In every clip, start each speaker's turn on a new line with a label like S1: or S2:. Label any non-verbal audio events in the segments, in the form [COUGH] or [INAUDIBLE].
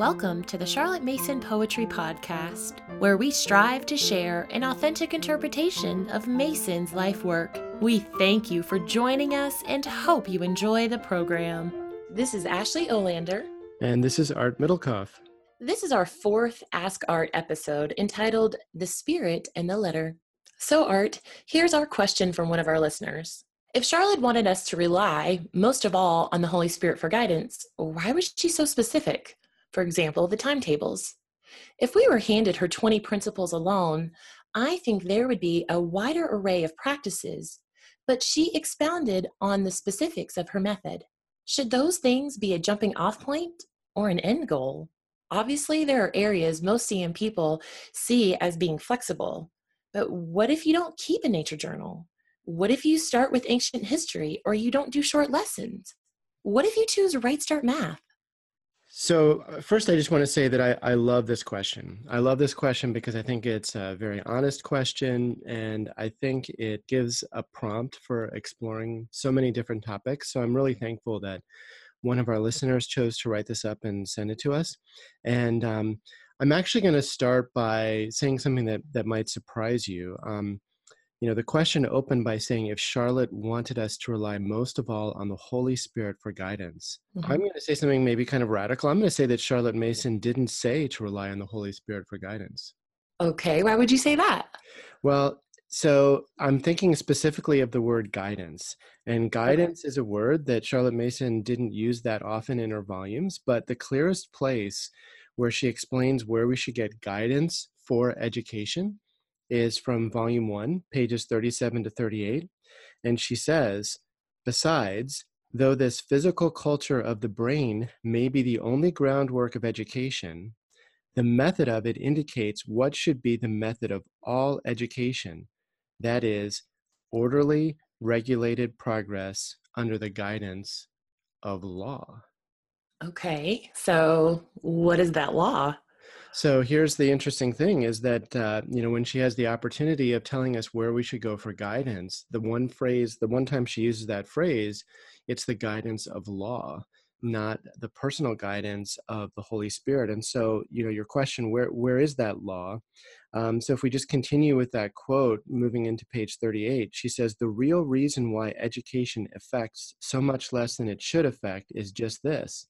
S1: Welcome to the Charlotte Mason Poetry Podcast, where we strive to share an authentic interpretation of Mason's life work. We thank you for joining us and hope you enjoy the program. This is Ashley Olander.
S2: And this is Art Middlekauff.
S1: This is our fourth Ask Art episode entitled The Spirit and the Letter. So, Art, here's our question from one of our listeners. If Charlotte wanted us to rely most of all on the Holy Spirit for guidance, why was she so specific? For example, the timetables. If we were handed her 20 principles alone, I think there would be a wider array of practices, but she expounded on the specifics of her method. Should those things be a jumping off point or an end goal? Obviously, there are areas most CM people see as being flexible, but what if you don't keep a nature journal? What if you start with ancient history or you don't do short lessons? What if you choose Right Start Math?
S2: So, uh, first, I just want to say that I, I love this question. I love this question because I think it's a very honest question, and I think it gives a prompt for exploring so many different topics. So, I'm really thankful that one of our listeners chose to write this up and send it to us. And um, I'm actually going to start by saying something that, that might surprise you. Um, you know, the question opened by saying if Charlotte wanted us to rely most of all on the Holy Spirit for guidance. Mm-hmm. I'm going to say something maybe kind of radical. I'm going to say that Charlotte Mason didn't say to rely on the Holy Spirit for guidance.
S1: Okay, why would you say that?
S2: Well, so I'm thinking specifically of the word guidance. And guidance okay. is a word that Charlotte Mason didn't use that often in her volumes, but the clearest place where she explains where we should get guidance for education is from volume one, pages 37 to 38. And she says, Besides, though this physical culture of the brain may be the only groundwork of education, the method of it indicates what should be the method of all education that is, orderly, regulated progress under the guidance of law.
S1: Okay, so what is that law?
S2: So here's the interesting thing is that, uh, you know, when she has the opportunity of telling us where we should go for guidance, the one phrase, the one time she uses that phrase, it's the guidance of law, not the personal guidance of the Holy Spirit. And so, you know, your question, where, where is that law? Um, so if we just continue with that quote, moving into page 38, she says, the real reason why education affects so much less than it should affect is just this,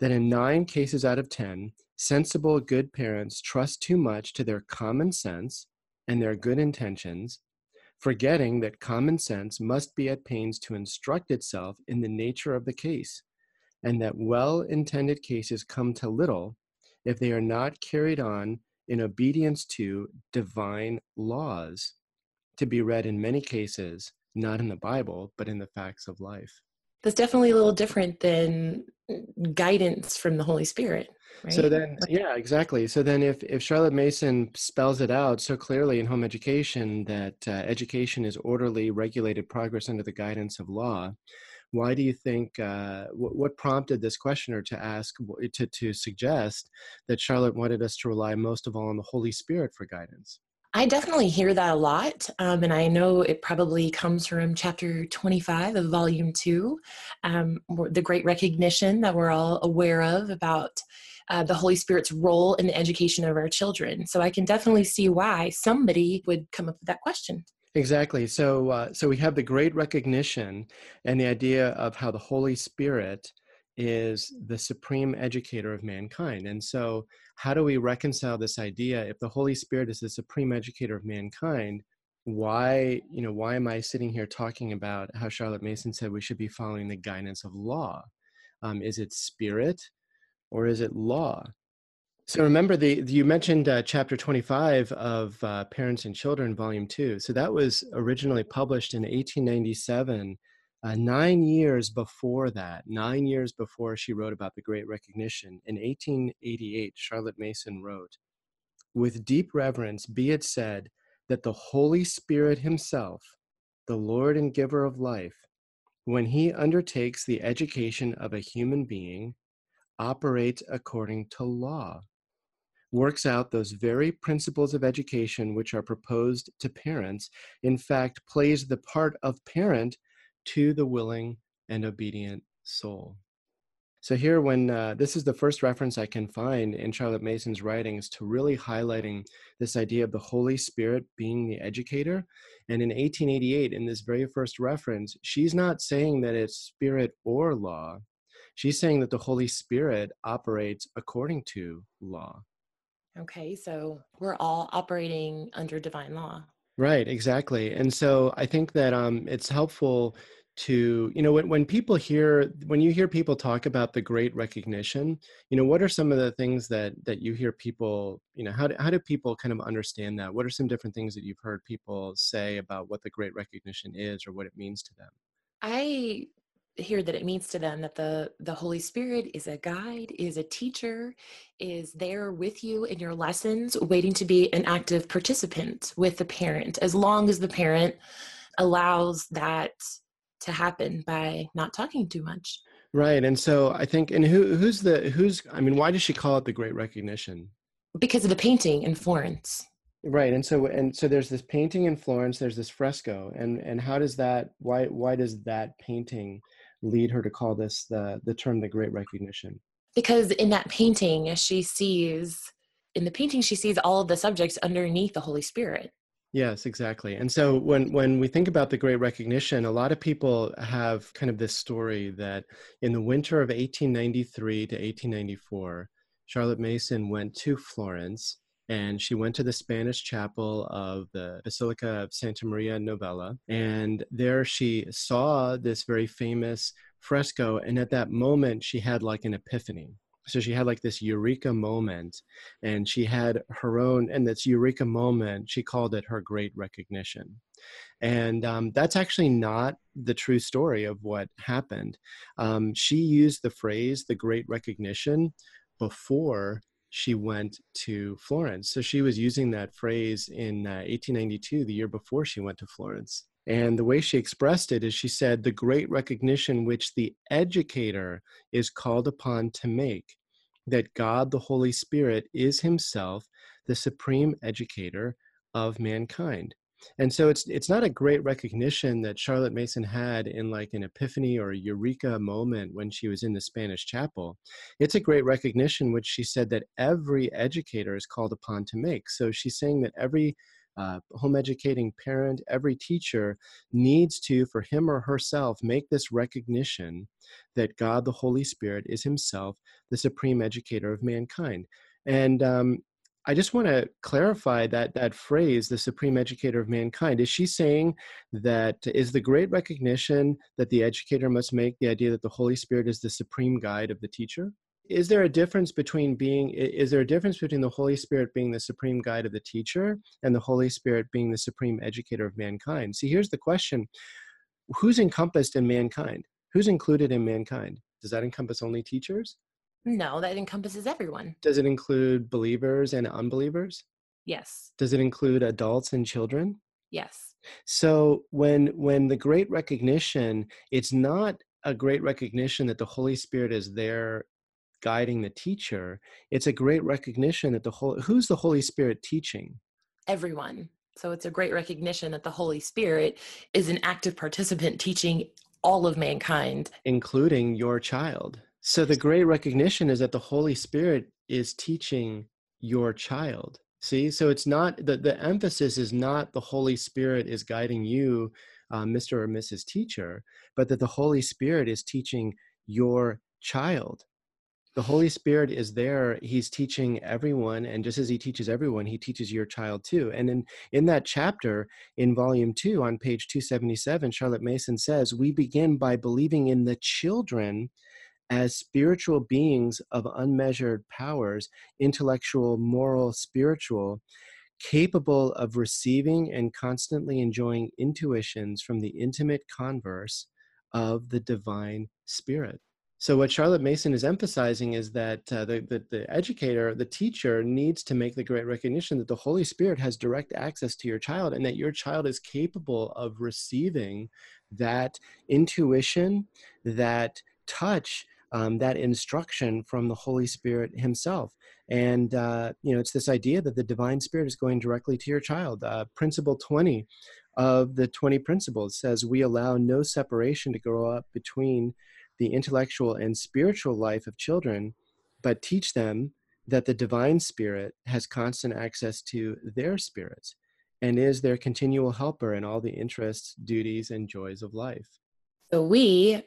S2: that in nine cases out of 10, Sensible, good parents trust too much to their common sense and their good intentions, forgetting that common sense must be at pains to instruct itself in the nature of the case, and that well intended cases come to little if they are not carried on in obedience to divine laws, to be read in many cases, not in the Bible, but in the facts of life.
S1: That's definitely a little different than guidance from the Holy Spirit.
S2: Right? So then, yeah, exactly. So then, if if Charlotte Mason spells it out so clearly in home education that uh, education is orderly, regulated progress under the guidance of law, why do you think? Uh, what, what prompted this questioner to ask to to suggest that Charlotte wanted us to rely most of all on the Holy Spirit for guidance?
S1: I definitely hear that a lot. Um, and I know it probably comes from chapter 25 of volume two, um, the great recognition that we're all aware of about uh, the Holy Spirit's role in the education of our children. So I can definitely see why somebody would come up with that question.
S2: Exactly. So, uh, so we have the great recognition and the idea of how the Holy Spirit is the supreme educator of mankind. And so, how do we reconcile this idea? If the Holy Spirit is the supreme educator of mankind, why, you know, why am I sitting here talking about how Charlotte Mason said we should be following the guidance of law? Um, is it spirit or is it law? So remember, the, the you mentioned uh, chapter 25 of uh, Parents and Children, Volume 2. So that was originally published in 1897 uh, nine years before that, nine years before she wrote about the Great Recognition, in 1888, Charlotte Mason wrote, With deep reverence be it said that the Holy Spirit Himself, the Lord and giver of life, when He undertakes the education of a human being, operates according to law, works out those very principles of education which are proposed to parents, in fact, plays the part of parent to the willing and obedient soul. So here, when uh, this is the first reference I can find in Charlotte Mason's writings to really highlighting this idea of the Holy Spirit being the educator. And in 1888, in this very first reference, she's not saying that it's spirit or law. She's saying that the Holy Spirit operates according to law.
S1: Okay, so we're all operating under divine law.
S2: Right, exactly. And so I think that um, it's helpful to you know when, when people hear when you hear people talk about the great recognition you know what are some of the things that that you hear people you know how do, how do people kind of understand that what are some different things that you've heard people say about what the great recognition is or what it means to them
S1: i hear that it means to them that the the holy spirit is a guide is a teacher is there with you in your lessons waiting to be an active participant with the parent as long as the parent allows that to happen by not talking too much.
S2: Right. And so I think and who who's the who's I mean why does she call it the great recognition?
S1: Because of the painting in Florence.
S2: Right. And so and so there's this painting in Florence, there's this fresco and and how does that why why does that painting lead her to call this the the term the great recognition?
S1: Because in that painting she sees in the painting she sees all of the subjects underneath the Holy Spirit.
S2: Yes, exactly. And so when when we think about the Great Recognition, a lot of people have kind of this story that in the winter of 1893 to 1894, Charlotte Mason went to Florence and she went to the Spanish chapel of the Basilica of Santa Maria Novella. And there she saw this very famous fresco. And at that moment, she had like an epiphany so she had like this eureka moment and she had her own and this eureka moment she called it her great recognition and um, that's actually not the true story of what happened um, she used the phrase the great recognition before she went to florence so she was using that phrase in uh, 1892 the year before she went to florence and the way she expressed it is she said, the great recognition which the educator is called upon to make that God, the Holy Spirit, is himself the supreme educator of mankind. And so it's it's not a great recognition that Charlotte Mason had in like an epiphany or a eureka moment when she was in the Spanish chapel. It's a great recognition which she said that every educator is called upon to make. So she's saying that every uh, home educating parent, every teacher needs to, for him or herself, make this recognition that God, the Holy Spirit, is Himself the supreme educator of mankind. And um, I just want to clarify that that phrase, the supreme educator of mankind. Is she saying that is the great recognition that the educator must make the idea that the Holy Spirit is the supreme guide of the teacher? is there a difference between being is there a difference between the holy spirit being the supreme guide of the teacher and the holy spirit being the supreme educator of mankind? See here's the question. Who's encompassed in mankind? Who's included in mankind? Does that encompass only teachers
S1: no that encompasses everyone.
S2: Does it include believers and unbelievers?
S1: Yes.
S2: Does it include adults and children?
S1: Yes.
S2: So when when the great recognition it's not a great recognition that the holy spirit is there guiding the teacher. It's a great recognition that the whole who's the holy spirit teaching?
S1: Everyone. So it's a great recognition that the holy spirit is an active participant teaching all of mankind.
S2: Including your child so the great recognition is that the holy spirit is teaching your child see so it's not the, the emphasis is not the holy spirit is guiding you uh, mr or mrs teacher but that the holy spirit is teaching your child the Holy Spirit is there. He's teaching everyone, and just as he teaches everyone, he teaches your child too. And in, in that chapter, in volume two, on page 277, Charlotte Mason says, We begin by believing in the children as spiritual beings of unmeasured powers, intellectual, moral, spiritual, capable of receiving and constantly enjoying intuitions from the intimate converse of the divine spirit. So what Charlotte Mason is emphasizing is that uh, the, the, the educator, the teacher, needs to make the great recognition that the Holy Spirit has direct access to your child, and that your child is capable of receiving that intuition, that touch, um, that instruction from the Holy Spirit Himself. And uh, you know, it's this idea that the divine Spirit is going directly to your child. Uh, principle twenty of the twenty principles says we allow no separation to grow up between the intellectual and spiritual life of children, but teach them that the divine spirit has constant access to their spirits and is their continual helper in all the interests, duties, and joys of life.
S1: So, we,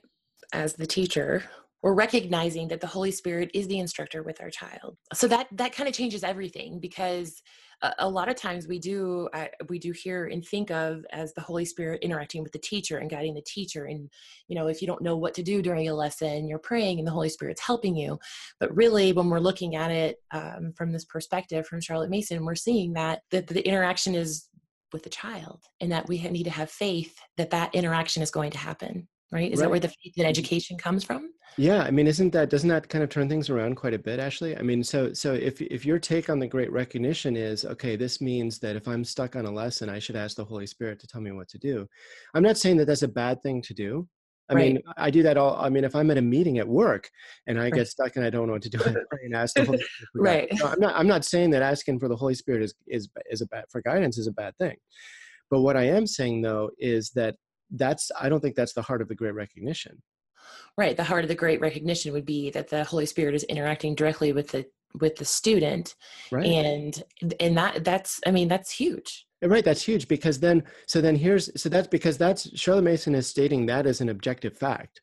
S1: as the teacher, we're recognizing that the holy spirit is the instructor with our child. So that that kind of changes everything because a, a lot of times we do uh, we do hear and think of as the holy spirit interacting with the teacher and guiding the teacher and you know if you don't know what to do during a lesson you're praying and the holy spirit's helping you. But really when we're looking at it um, from this perspective from charlotte mason we're seeing that that the interaction is with the child and that we need to have faith that that interaction is going to happen right is right. that where the faith and education comes from
S2: yeah i mean isn't that doesn't that kind of turn things around quite a bit ashley i mean so so if if your take on the great recognition is okay this means that if i'm stuck on a lesson i should ask the holy spirit to tell me what to do i'm not saying that that's a bad thing to do I right. mean, I do that all. I mean, if I'm at a meeting at work and I right. get stuck and I don't know what to do, [LAUGHS] I pray and ask the Holy Spirit. right. No, I'm not. I'm not saying that asking for the Holy Spirit is is is a bad for guidance is a bad thing. But what I am saying though is that that's i don't think that's the heart of the great recognition.
S1: Right the heart of the great recognition would be that the holy spirit is interacting directly with the with the student right. and and that that's i mean that's huge.
S2: Right that's huge because then so then here's so that's because that's charlotte mason is stating that as an objective fact.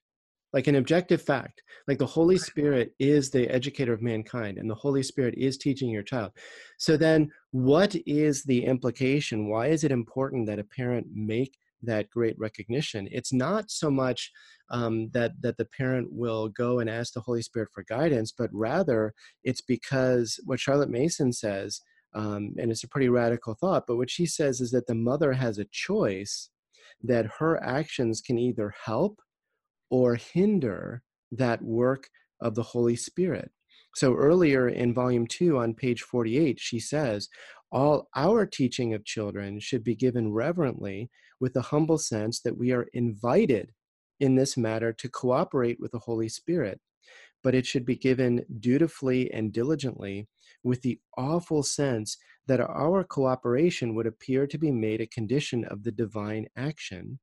S2: Like an objective fact like the holy spirit is the educator of mankind and the holy spirit is teaching your child. So then what is the implication? Why is it important that a parent make that great recognition. It's not so much um, that that the parent will go and ask the Holy Spirit for guidance, but rather it's because what Charlotte Mason says, um, and it's a pretty radical thought, but what she says is that the mother has a choice that her actions can either help or hinder that work of the Holy Spirit. So earlier in volume two on page 48, she says, all our teaching of children should be given reverently with a humble sense that we are invited in this matter to cooperate with the Holy Spirit, but it should be given dutifully and diligently with the awful sense that our cooperation would appear to be made a condition of the divine action,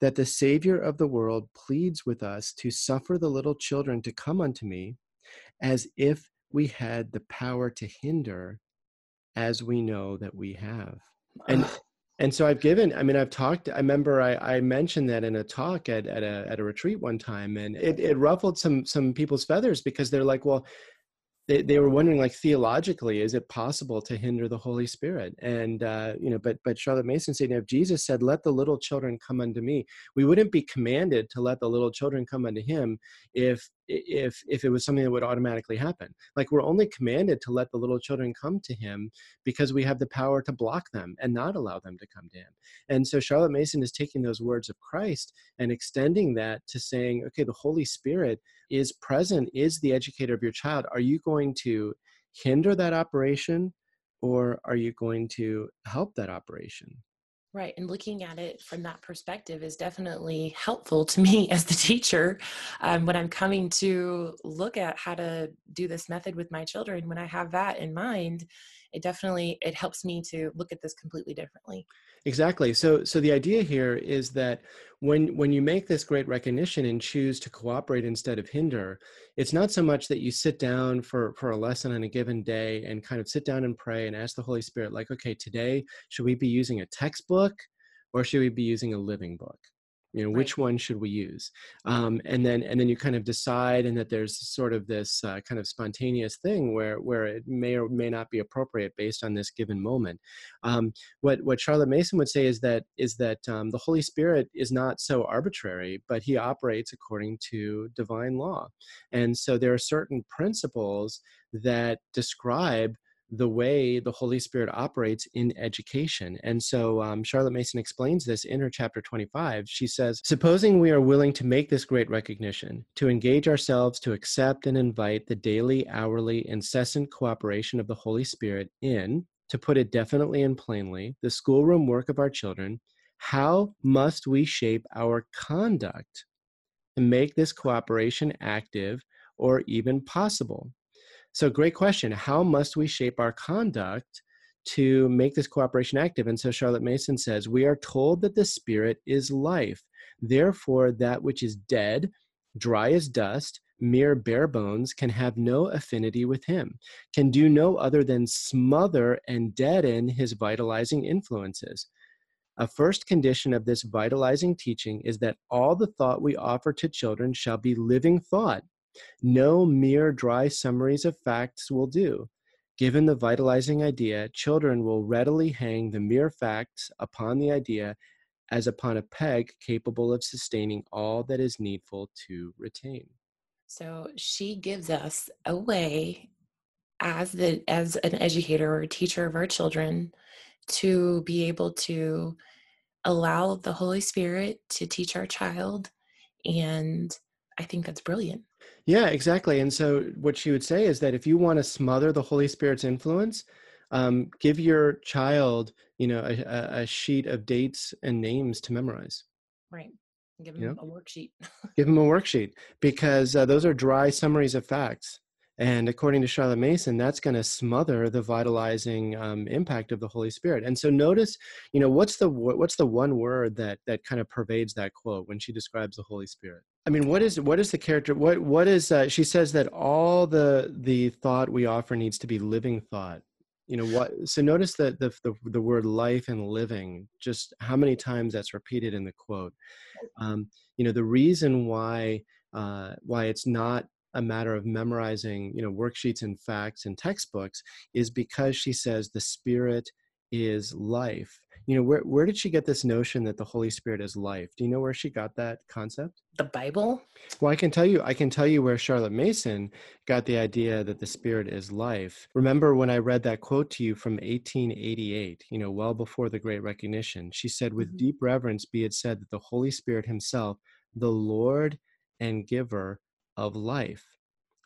S2: that the Savior of the world pleads with us to suffer the little children to come unto me, as if we had the power to hinder as we know that we have. And ah. And so I've given, I mean, I've talked, I remember I, I mentioned that in a talk at, at a at a retreat one time and it, it ruffled some some people's feathers because they're like, well, they, they were wondering like theologically is it possible to hinder the holy spirit? And uh, you know but but charlotte mason said if jesus said let the little children come unto me we wouldn't be commanded to let the little children come unto him if if if it was something that would automatically happen. Like we're only commanded to let the little children come to him because we have the power to block them and not allow them to come to him. And so charlotte mason is taking those words of christ and extending that to saying okay the holy spirit is present is the educator of your child. Are you going to hinder that operation or are you going to help that operation
S1: Right. And looking at it from that perspective is definitely helpful to [LAUGHS] me as the teacher um, when I'm coming to look at how to do this method with my children. When I have that in mind, it definitely it helps me to look at this completely differently.
S2: Exactly. So so the idea here is that when when you make this great recognition and choose to cooperate instead of hinder, it's not so much that you sit down for for a lesson on a given day and kind of sit down and pray and ask the Holy Spirit like, okay, today should we be using a textbook or should we be using a living book? You know right. which one should we use? Um, and then and then you kind of decide and that there's sort of this uh, kind of spontaneous thing where where it may or may not be appropriate based on this given moment. Um, what what charlotte mason would say is that is that um, the holy spirit is not so arbitrary but he operates according to divine law. And so there are certain principles that describe the way the Holy Spirit operates in education. And so um, Charlotte Mason explains this in her chapter 25. She says, Supposing we are willing to make this great recognition, to engage ourselves to accept and invite the daily, hourly, incessant cooperation of the Holy Spirit in, to put it definitely and plainly, the schoolroom work of our children, how must we shape our conduct to make this cooperation active or even possible? So, great question. How must we shape our conduct to make this cooperation active? And so, Charlotte Mason says, We are told that the Spirit is life. Therefore, that which is dead dry as dust, mere bare bones, can have no affinity with him, can do no other than smother and deaden his vitalizing influences. A first condition of this vitalizing teaching is that all the thought we offer to children shall be living thought. No mere dry summaries of facts will do. Given the vitalizing idea, children will readily hang the mere facts upon the idea as upon a peg capable of sustaining all that is needful to retain.
S1: So she gives us a way as the as an educator or teacher of our children to be able to allow the Holy Spirit to teach our child. And I think that's brilliant.
S2: Yeah, exactly. And so, what she would say is that if you want to smother the Holy Spirit's influence, um, give your child, you know, a, a, sheet of dates and names to memorize.
S1: Right. Give them a worksheet. [LAUGHS]
S2: give them a worksheet because uh, those are dry summaries of facts. And according to Charlotte Mason, that's going to smother the vitalizing um, impact of the Holy Spirit. And so notice, you know, what's the what's the one word that that kind of pervades that quote when she describes the Holy Spirit? I mean, what is what is the character? What what is? Uh, she says that all the the thought we offer needs to be living thought. You know what? So notice that the the, the word life and living. Just how many times that's repeated in the quote. Um, you know, the reason why uh, why it's not a matter of memorizing you know worksheets and facts and textbooks is because she says the spirit is life you know where, where did she get this notion that the holy spirit is life do you know where she got that concept
S1: the bible
S2: well i can tell you i can tell you where charlotte mason got the idea that the spirit is life remember when i read that quote to you from 1888 you know well before the great recognition she said with mm-hmm. deep reverence be it said that the holy spirit himself the lord and giver of life.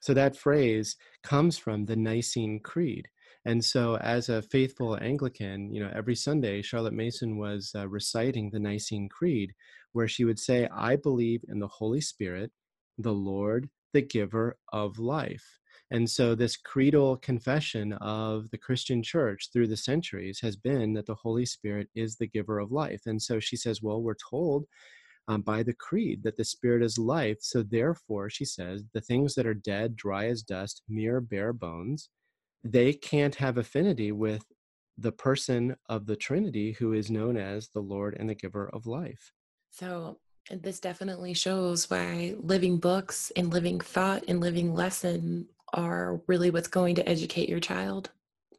S2: So that phrase comes from the Nicene Creed. And so, as a faithful Anglican, you know, every Sunday, Charlotte Mason was uh, reciting the Nicene Creed, where she would say, I believe in the Holy Spirit, the Lord, the giver of life. And so, this creedal confession of the Christian church through the centuries has been that the Holy Spirit is the giver of life. And so, she says, Well, we're told um, by the creed that the spirit is life. So therefore, she says, the things that are dead, dry as dust, mere bare bones, they can't have affinity with the person of the Trinity who is known as the Lord and the giver of life.
S1: So this definitely shows why living books and living thought and living lesson are really what's going to educate your child.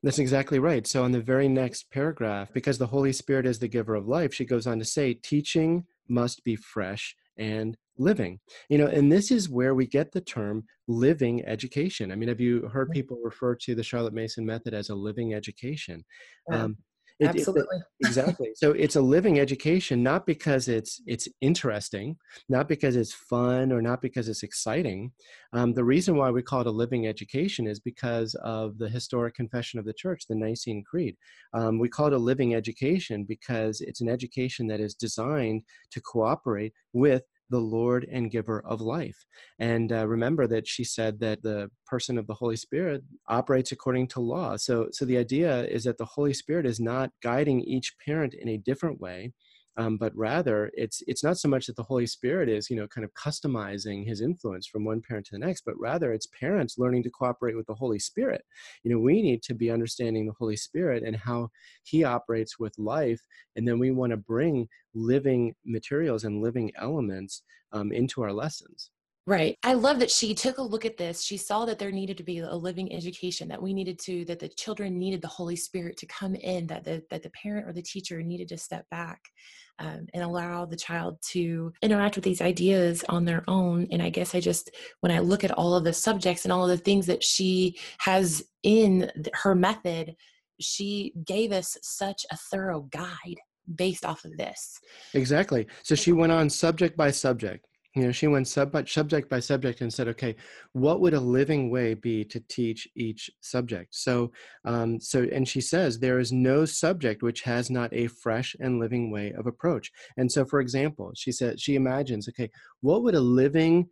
S2: That's exactly right. So, on the very next paragraph, because the Holy Spirit is the giver of life, she goes on to say, teaching must be fresh and living. You know and this is where we get the term living education. I mean have you heard people refer to the charlotte mason method as a living education?
S1: Um, it, Absolutely. It, [LAUGHS]
S2: exactly. So it's a living education, not because it's it's interesting, not because it's fun, or not because it's exciting. Um, the reason why we call it a living education is because of the historic confession of the church, the Nicene Creed. Um, we call it a living education because it's an education that is designed to cooperate with the Lord and giver of life. And uh, remember that she said that the person of the Holy Spirit operates according to law. So, so the idea is that the Holy Spirit is not guiding each parent in a different way, um, but rather it's it's not so much that the holy spirit is you know kind of customizing his influence from one parent to the next but rather it's parents learning to cooperate with the holy spirit. You know we need to be understanding the holy spirit and how he operates with life and then we want to bring living materials and living elements um, into our lessons
S1: Right. I love that she took a look at this. She saw that there needed to be a living education, that we needed to, that the children needed the Holy Spirit to come in, that the, that the parent or the teacher needed to step back um, and allow the child to interact with these ideas on their own. And I guess I just, when I look at all of the subjects and all of the things that she has in her method, she gave us such a thorough guide based off of this.
S2: Exactly. So she went on subject by subject you know she went sub subject by subject and said okay what would a living way be to teach each subject? So um, so and she says there is no subject which has not a fresh and living way of approach. And so for example she said she imagines okay what would a living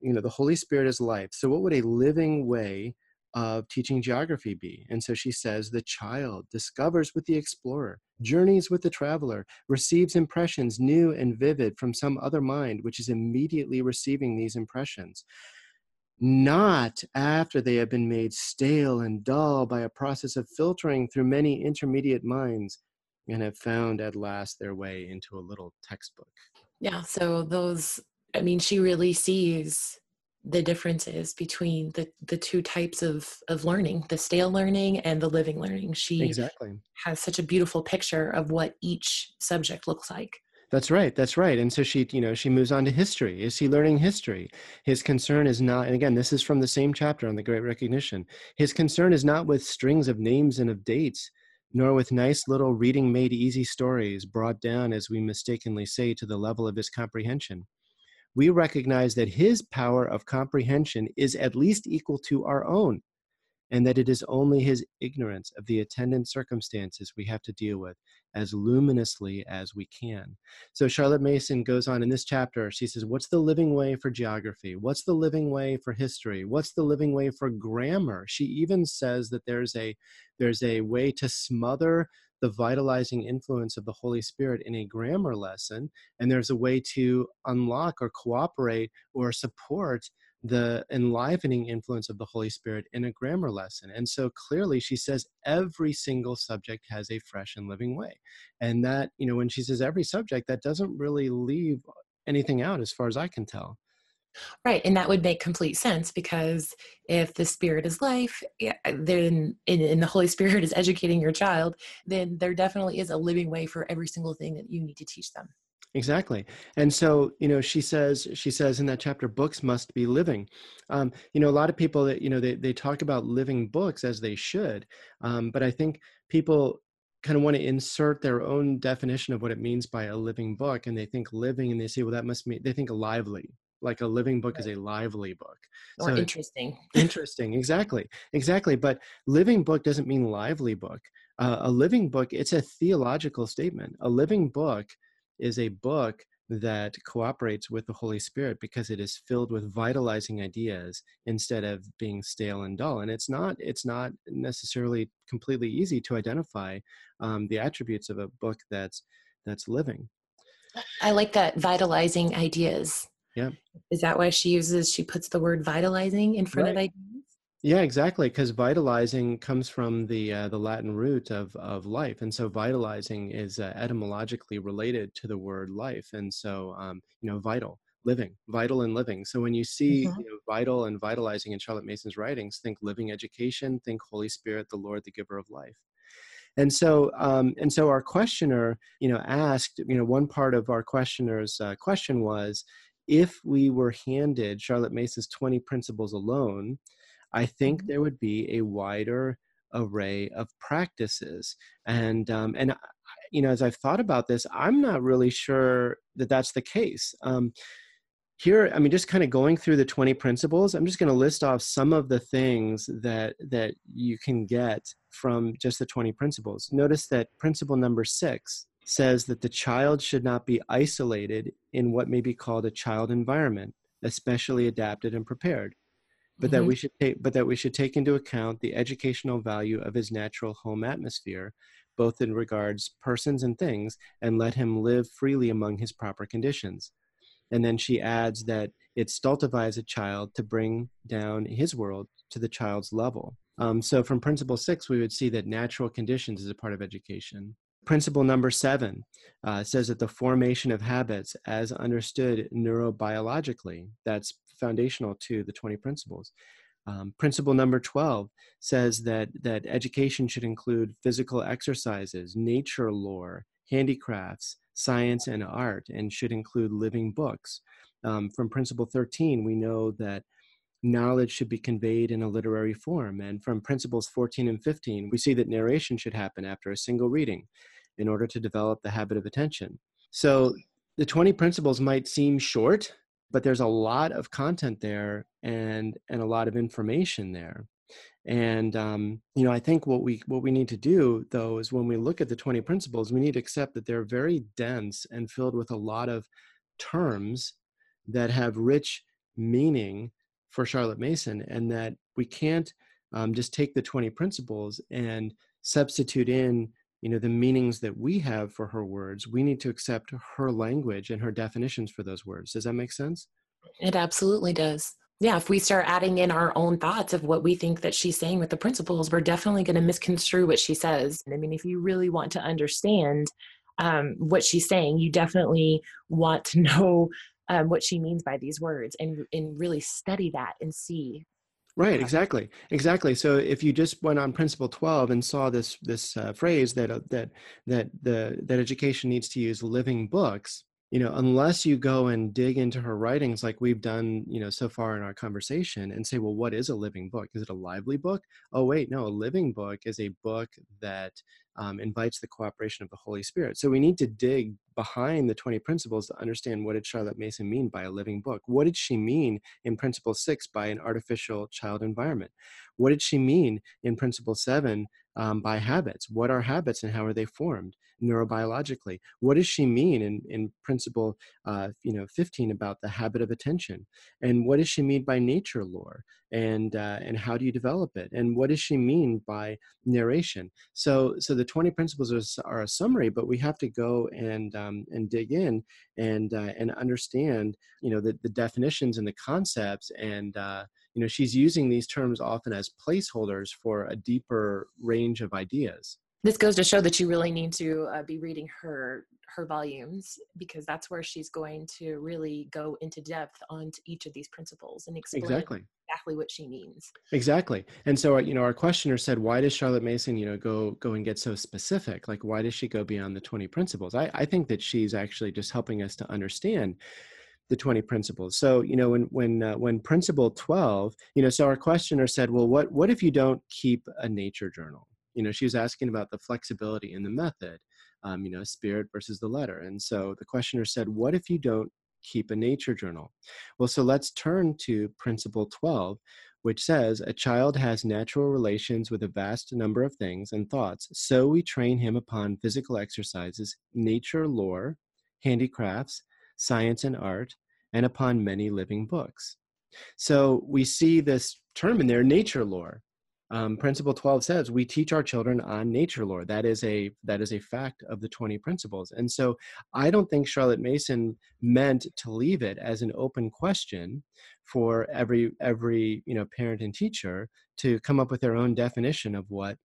S2: you know the holy spirit is life so what would a living way of teaching geography be? And so she says the child discovers with the explorer, journeys with the traveler, receives impressions new and vivid from some other mind, which is immediately receiving these impressions. Not after they have been made stale and dull by a process of filtering through many intermediate minds and have found at last their way into a little textbook.
S1: Yeah, so those, I mean, she really sees the differences between the the two types of of learning the stale learning and the living learning. She
S2: exactly.
S1: has such a beautiful picture of what each subject looks like.
S2: That's right that's right and so she you know she moves on to history. Is he learning history? His concern is not and again this is from the same chapter on the great recognition. His concern is not with strings of names and of dates nor with nice little reading made easy stories brought down as we mistakenly say to the level of his comprehension we recognize that his power of comprehension is at least equal to our own, and that it is only his ignorance of the attendant circumstances we have to deal with as luminously as we can. So Charlotte Mason goes on in this chapter, she says, What's the living way for geography? What's the living way for history? What's the living way for grammar? She even says that there's a there's a way to smother the vitalizing influence of the Holy Spirit in a grammar lesson, and there's a way to unlock or cooperate or support the enlivening influence of the Holy Spirit in a grammar lesson. And so clearly she says every single subject has a fresh and living way. And that, you know, when she says every subject, that doesn't really leave anything out as far as I can tell.
S1: Right, and that would make complete sense because if the Spirit is life, then and the Holy [LAUGHS] Spirit is educating your child, then there definitely is a living way for every single thing that you need to teach them.
S2: Exactly, and so you know, she says she says in that chapter, books must be living. Um, you know, a lot of people that you know they they talk about living books as they should, um, but I think people kind of want to insert their own definition of what it means by a living book and they think living and they say well that must mean they think lively like a living book right. is a lively book.
S1: Or so interesting.
S2: interesting exactly exactly but living book doesn't mean lively book. Uh, a living book it's a theological statement. A living book is a book that cooperates with the holy spirit because it is filled with vitalizing ideas instead of being stale and dull and it's not it's not necessarily completely easy to identify um, the attributes of a book that's that's living.
S1: I like that vitalizing ideas
S2: yeah.
S1: Is that why she uses, she puts the word vitalizing in front right. of ideas?
S2: Yeah, exactly. Because vitalizing comes from the uh, the Latin root of of life, and so vitalizing is uh, etymologically related to the word life, and so um, you know, vital, living, vital and living. So when you see mm-hmm. you know, vital and vitalizing in Charlotte Mason's writings, think living education, think Holy Spirit, the Lord, the giver of life. And so, um, and so our questioner, you know, asked, you know, one part of our questioner's uh, question was, if we were handed Charlotte Mason's 20 principles alone, I think mm-hmm. there would be a wider array of practices. And um, and you know, as I've thought about this, I'm not really sure that that's the case. Um, here, I mean, just kind of going through the 20 principles, I'm just going to list off some of the things that that you can get from just the 20 principles. Notice that principle number six says that the child should not be isolated in what may be called a child environment, especially adapted and prepared, but mm-hmm. that we should take but that we should take into account the educational value of his natural home atmosphere, both in regards persons and things, and let him live freely among his proper conditions. And then she adds that it stultifies a child to bring down his world to the child's level. Um, so, from principle six, we would see that natural conditions is a part of education. Principle number seven uh, says that the formation of habits, as understood neurobiologically, that's foundational to the 20 principles. Um, principle number 12 says that, that education should include physical exercises, nature lore, handicrafts, science, and art, and should include living books. Um, from principle 13, we know that knowledge should be conveyed in a literary form. And from principles 14 and 15, we see that narration should happen after a single reading in order to develop the habit of attention. So the 20 principles might seem short, but there's a lot of content there and and a lot of information there. And um, you know, I think what we what we need to do though is when we look at the 20 principles, we need to accept that they're very dense and filled with a lot of terms that have rich meaning for Charlotte Mason, and that we can't um, just take the 20 principles and substitute in you know the meanings that we have for her words. We need to accept her language and her definitions for those words. Does that make sense?
S1: It absolutely does. Yeah if we start adding in our own thoughts of what we think that she's saying with the principles we're definitely going to misconstrue what she says. I mean if you really want to understand um, what she's saying you definitely want to [LAUGHS] know um, what she means by these words and and really study that and see
S2: Right, exactly, exactly. So if you just went on Principle Twelve and saw this this uh, phrase that uh, that that the that education needs to use living books, you know, unless you go and dig into her writings like we've done, you know, so far in our conversation, and say, well, what is a living book? Is it a lively book? Oh, wait, no, a living book is a book that um, invites the cooperation of the Holy Spirit. So we need to dig behind the 20 principles to understand what did Charlotte Mason mean by a living book? What did she mean in Principle 6 by an artificial child environment? What did she mean in Principle 7 um, by habits? What are habits and how are they formed neurobiologically? What does she mean in, in Principle uh, you know, 15 about the habit of attention? And what does she mean by nature lore? And, uh, and how do you develop it? And what does she mean by narration? So, so the 20 principles are, are a summary, but we have to go and, um, and dig in and, uh, and understand, you know, the, the definitions and the concepts and, uh, you know she's using these terms often as placeholders for a deeper range of ideas
S1: this goes to show that you really need to uh, be reading her her volumes because that's where she's going to really go into depth on each of these principles and explain
S2: exactly.
S1: exactly what she means.
S2: Exactly. And so you know our questioner said why does charlotte mason you know go go and get so specific? Like why does she go beyond the 20 principles? I i think that she's actually just helping us to understand the 20 principles. So, you know, when when uh, when principle 12, you know, so our questioner said, well, what what if you don't keep a nature journal? You know, she was asking about the flexibility in the method, um, you know, spirit versus the letter. And so the questioner said, what if you don't keep a nature journal? Well, so let's turn to principle 12, which says a child has natural relations with a vast number of things and thoughts. So we train him upon physical exercises, nature lore, handicrafts, science and art, and upon many living books. So we see this term in there, nature lore. Um, principle 12 says we teach our children on nature lore that is a that is a fact of the 20 principles. And so i don't think charlotte mason meant to leave it as an open question for every every you know parent and teacher to come up with their own definition of what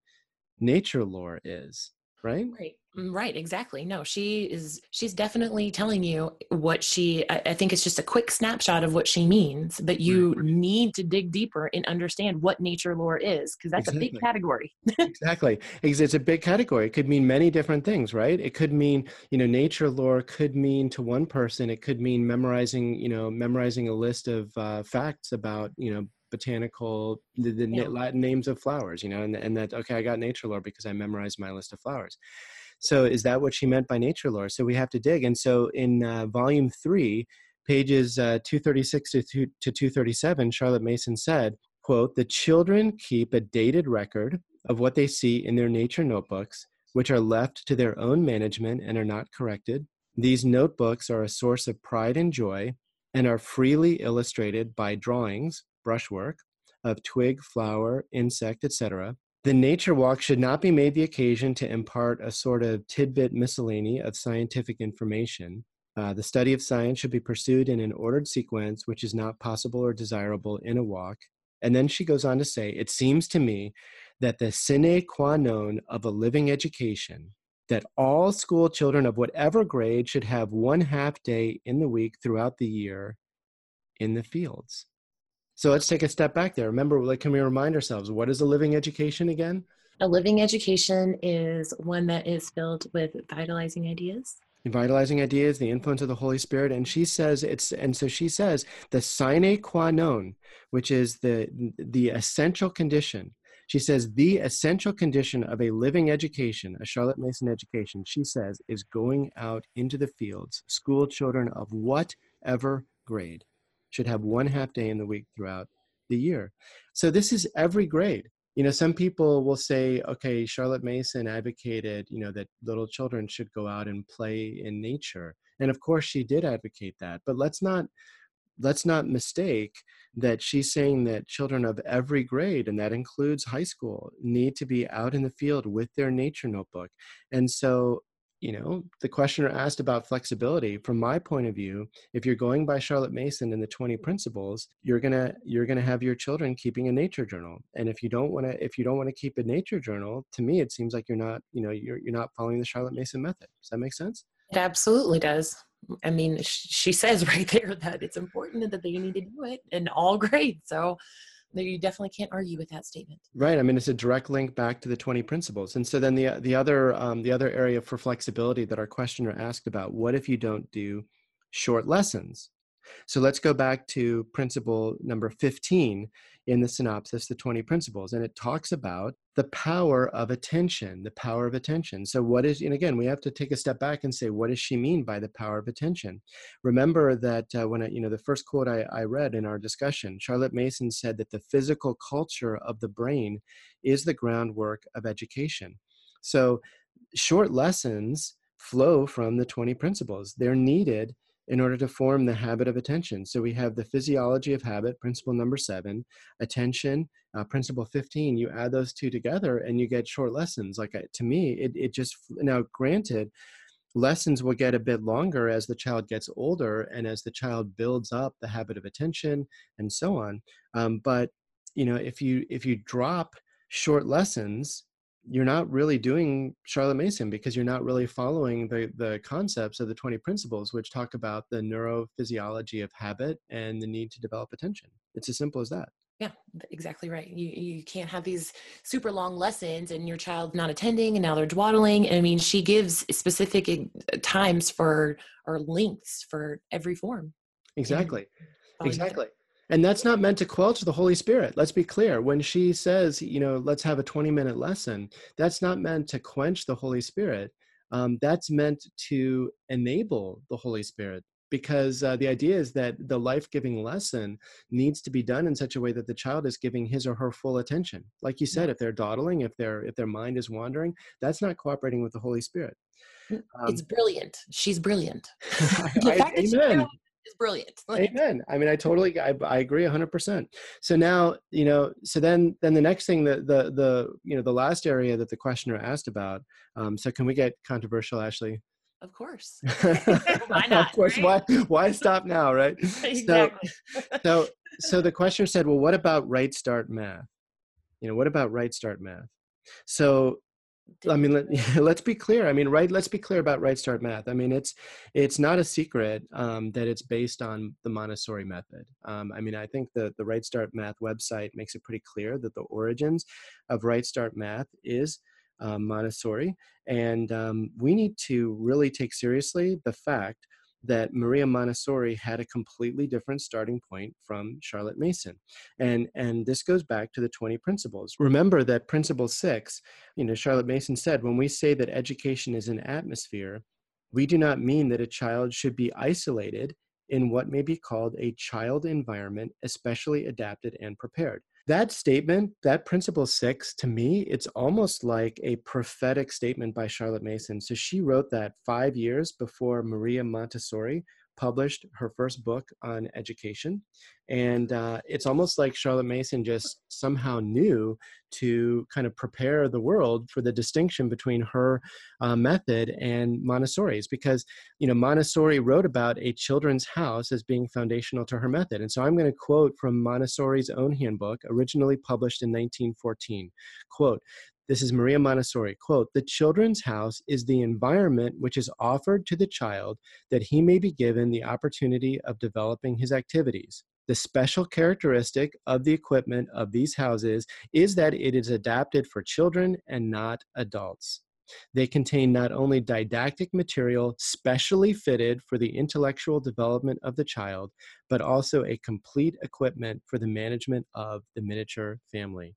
S2: nature lore is right?
S1: Right. Mm, right exactly. No she is she's definitely telling you what she I, I, think it's just a quick snapshot of what she means but you right. need to dig deeper and understand what nature lore is because that's exactly. a big category. [LAUGHS]
S2: Exactly. It's a big category. It could mean many different things right? It could mean you know nature lore could mean to one person. It could mean memorizing you know memorizing a list of uh, facts about you know botanical the, the yeah. latin names of flowers you know and, and that okay i got nature lore because i memorized my list of flowers. So is that what she meant by nature lore? So we have to dig. And so in uh, volume three pages uh, 236 to, to 237 charlotte mason said quote the children keep a dated record of what they see in their nature notebooks which are left to their own management and are not corrected. These notebooks are a source of pride and joy and are freely illustrated by drawings brushwork of twig, flower, insect, etc. The nature walk should not be made the occasion to impart a sort of tidbit miscellany of scientific information. Uh, the study of science should be pursued in an ordered sequence, which is not possible or desirable in a walk. And then she goes on to say, It seems to me that the sine qua non of a living education, that all school children of whatever grade should have one half day in the week throughout the year in the fields. So let's take a step back there. Remember, like, can we remind ourselves what is a living education again?
S1: A living education is one that is filled with vitalizing ideas.
S2: Vitalizing ideas, the influence of the Holy Spirit, and she says it's, and so she says the sine qua non, which is the the essential condition. She says the essential condition of a living education, a Charlotte Mason education, she says, is going out into the fields, school children of whatever grade should have one half day in the week throughout the year. So this is every grade. You know, some people will say, okay, Charlotte Mason advocated, you know, that little children should go out and play in nature. And of course, she did advocate that. But let's not let's not mistake that she's saying that children of every grade, and that includes high school, need to be out in the field with their nature notebook. And so you know the questioner asked about flexibility. From my point of view if you're going by charlotte mason and the 20 principles you're gonna you're gonna have your children keeping a nature journal. And if you don't want to if you don't want to keep a nature journal to me it seems like you're not you know you're, you're not following the charlotte mason method. Does that make sense?
S1: It absolutely does. I mean she says [LAUGHS] right there that it's important that they need to do it in all grades. So you definitely can't argue with that statement.
S2: Right i mean it's a direct link back to the 20 principles and so then the the other um, the other area for flexibility that our questioner asked about what if you don't do short lessons so let's go back to principle number 15 in the synopsis, the 20 principles, and it talks about the power of attention, the power of attention. So, what is, and again, we have to take a step back and say, what does she mean by the power of attention? Remember that uh, when I, you know, the first quote I, I read in our discussion, Charlotte Mason said that the physical culture of the brain is the groundwork of education. So, short lessons flow from the 20 principles. They're needed in order to form the habit of attention. So we have the physiology of habit, principle number seven, attention, uh, principle 15. You add those two together and you get short lessons. Like to me, it, it just, now granted, lessons will get a bit longer as the child gets older and as the child builds up the habit of attention and so on. Um, but, you know, if you, if you drop short lessons, you're not really doing Charlotte Mason because you're not really following the, the concepts of the 20 principles, which talk about the neurophysiology of habit and the need to develop attention. It's as simple as that.
S1: Yeah, exactly right. You you can't have these super long lessons and your child's not attending and now they're dawdling. I mean, she gives specific uh, times for or lengths for every form.
S2: Exactly. Exactly and that's not meant to quench the holy spirit. Let's be clear. When she says you know let's have a 20 minute lesson that's not meant to quench the holy spirit. Um, that's meant to enable the holy spirit because uh, the idea is that the life-giving lesson needs to be done in such a way that the child is giving his or her full attention. Like you said if they're dawdling if their if their mind is wandering that's not cooperating with the holy spirit.
S1: Um, it's brilliant. She's brilliant. [LAUGHS]
S2: I, amen
S1: is brilliant. [LAUGHS]
S2: Amen. I mean, I totally, I, I agree hundred percent. So now, you know, so then, then the next thing that the, the, you know, the last area that the questioner asked about. Um, so can we get controversial, Ashley?
S1: Of course. [LAUGHS] [LAUGHS] why not?
S2: of course. Right? Why, why stop now? Right. exactly. So, so, so the questioner said, well, what about right start math? You know, what about right start math? So I mean, let, [LAUGHS] us be clear. I mean, right. Let's be clear about Right Start Math. I mean, it's it's not a secret um, that it's based on the Montessori method. Um, I mean, I think the the Right Start Math website makes it pretty clear that the origins of Right Start Math is um, Montessori, and um, we need to really take seriously the fact that Maria Montessori had a completely different starting point from Charlotte Mason. And, and this goes back to the 20 principles. Remember that principle six, you know, Charlotte Mason said, when we say that education is an atmosphere, we do not mean that a child should be isolated in what may be called a child environment, especially adapted and prepared that statement, that principle six, to me, it's almost like a prophetic statement by Charlotte Mason. So she wrote that five years before Maria Montessori published her first book on education. And uh, it's almost like Charlotte Mason just somehow knew to kind of prepare the world for the distinction between her uh, method and Montessori's, because you know Montessori wrote about a children's house as being foundational to her method. And so I'm going to quote from Montessori's own handbook, originally published in 1914. Quote: this is Maria Montessori. Quote The children's house is the environment which is offered to the child that he may be given the opportunity of developing his activities. The special characteristic of the equipment of these houses is that it is adapted for children and not adults. They contain not only didactic material specially fitted for the intellectual development of the child, but also a complete equipment for the management of the miniature family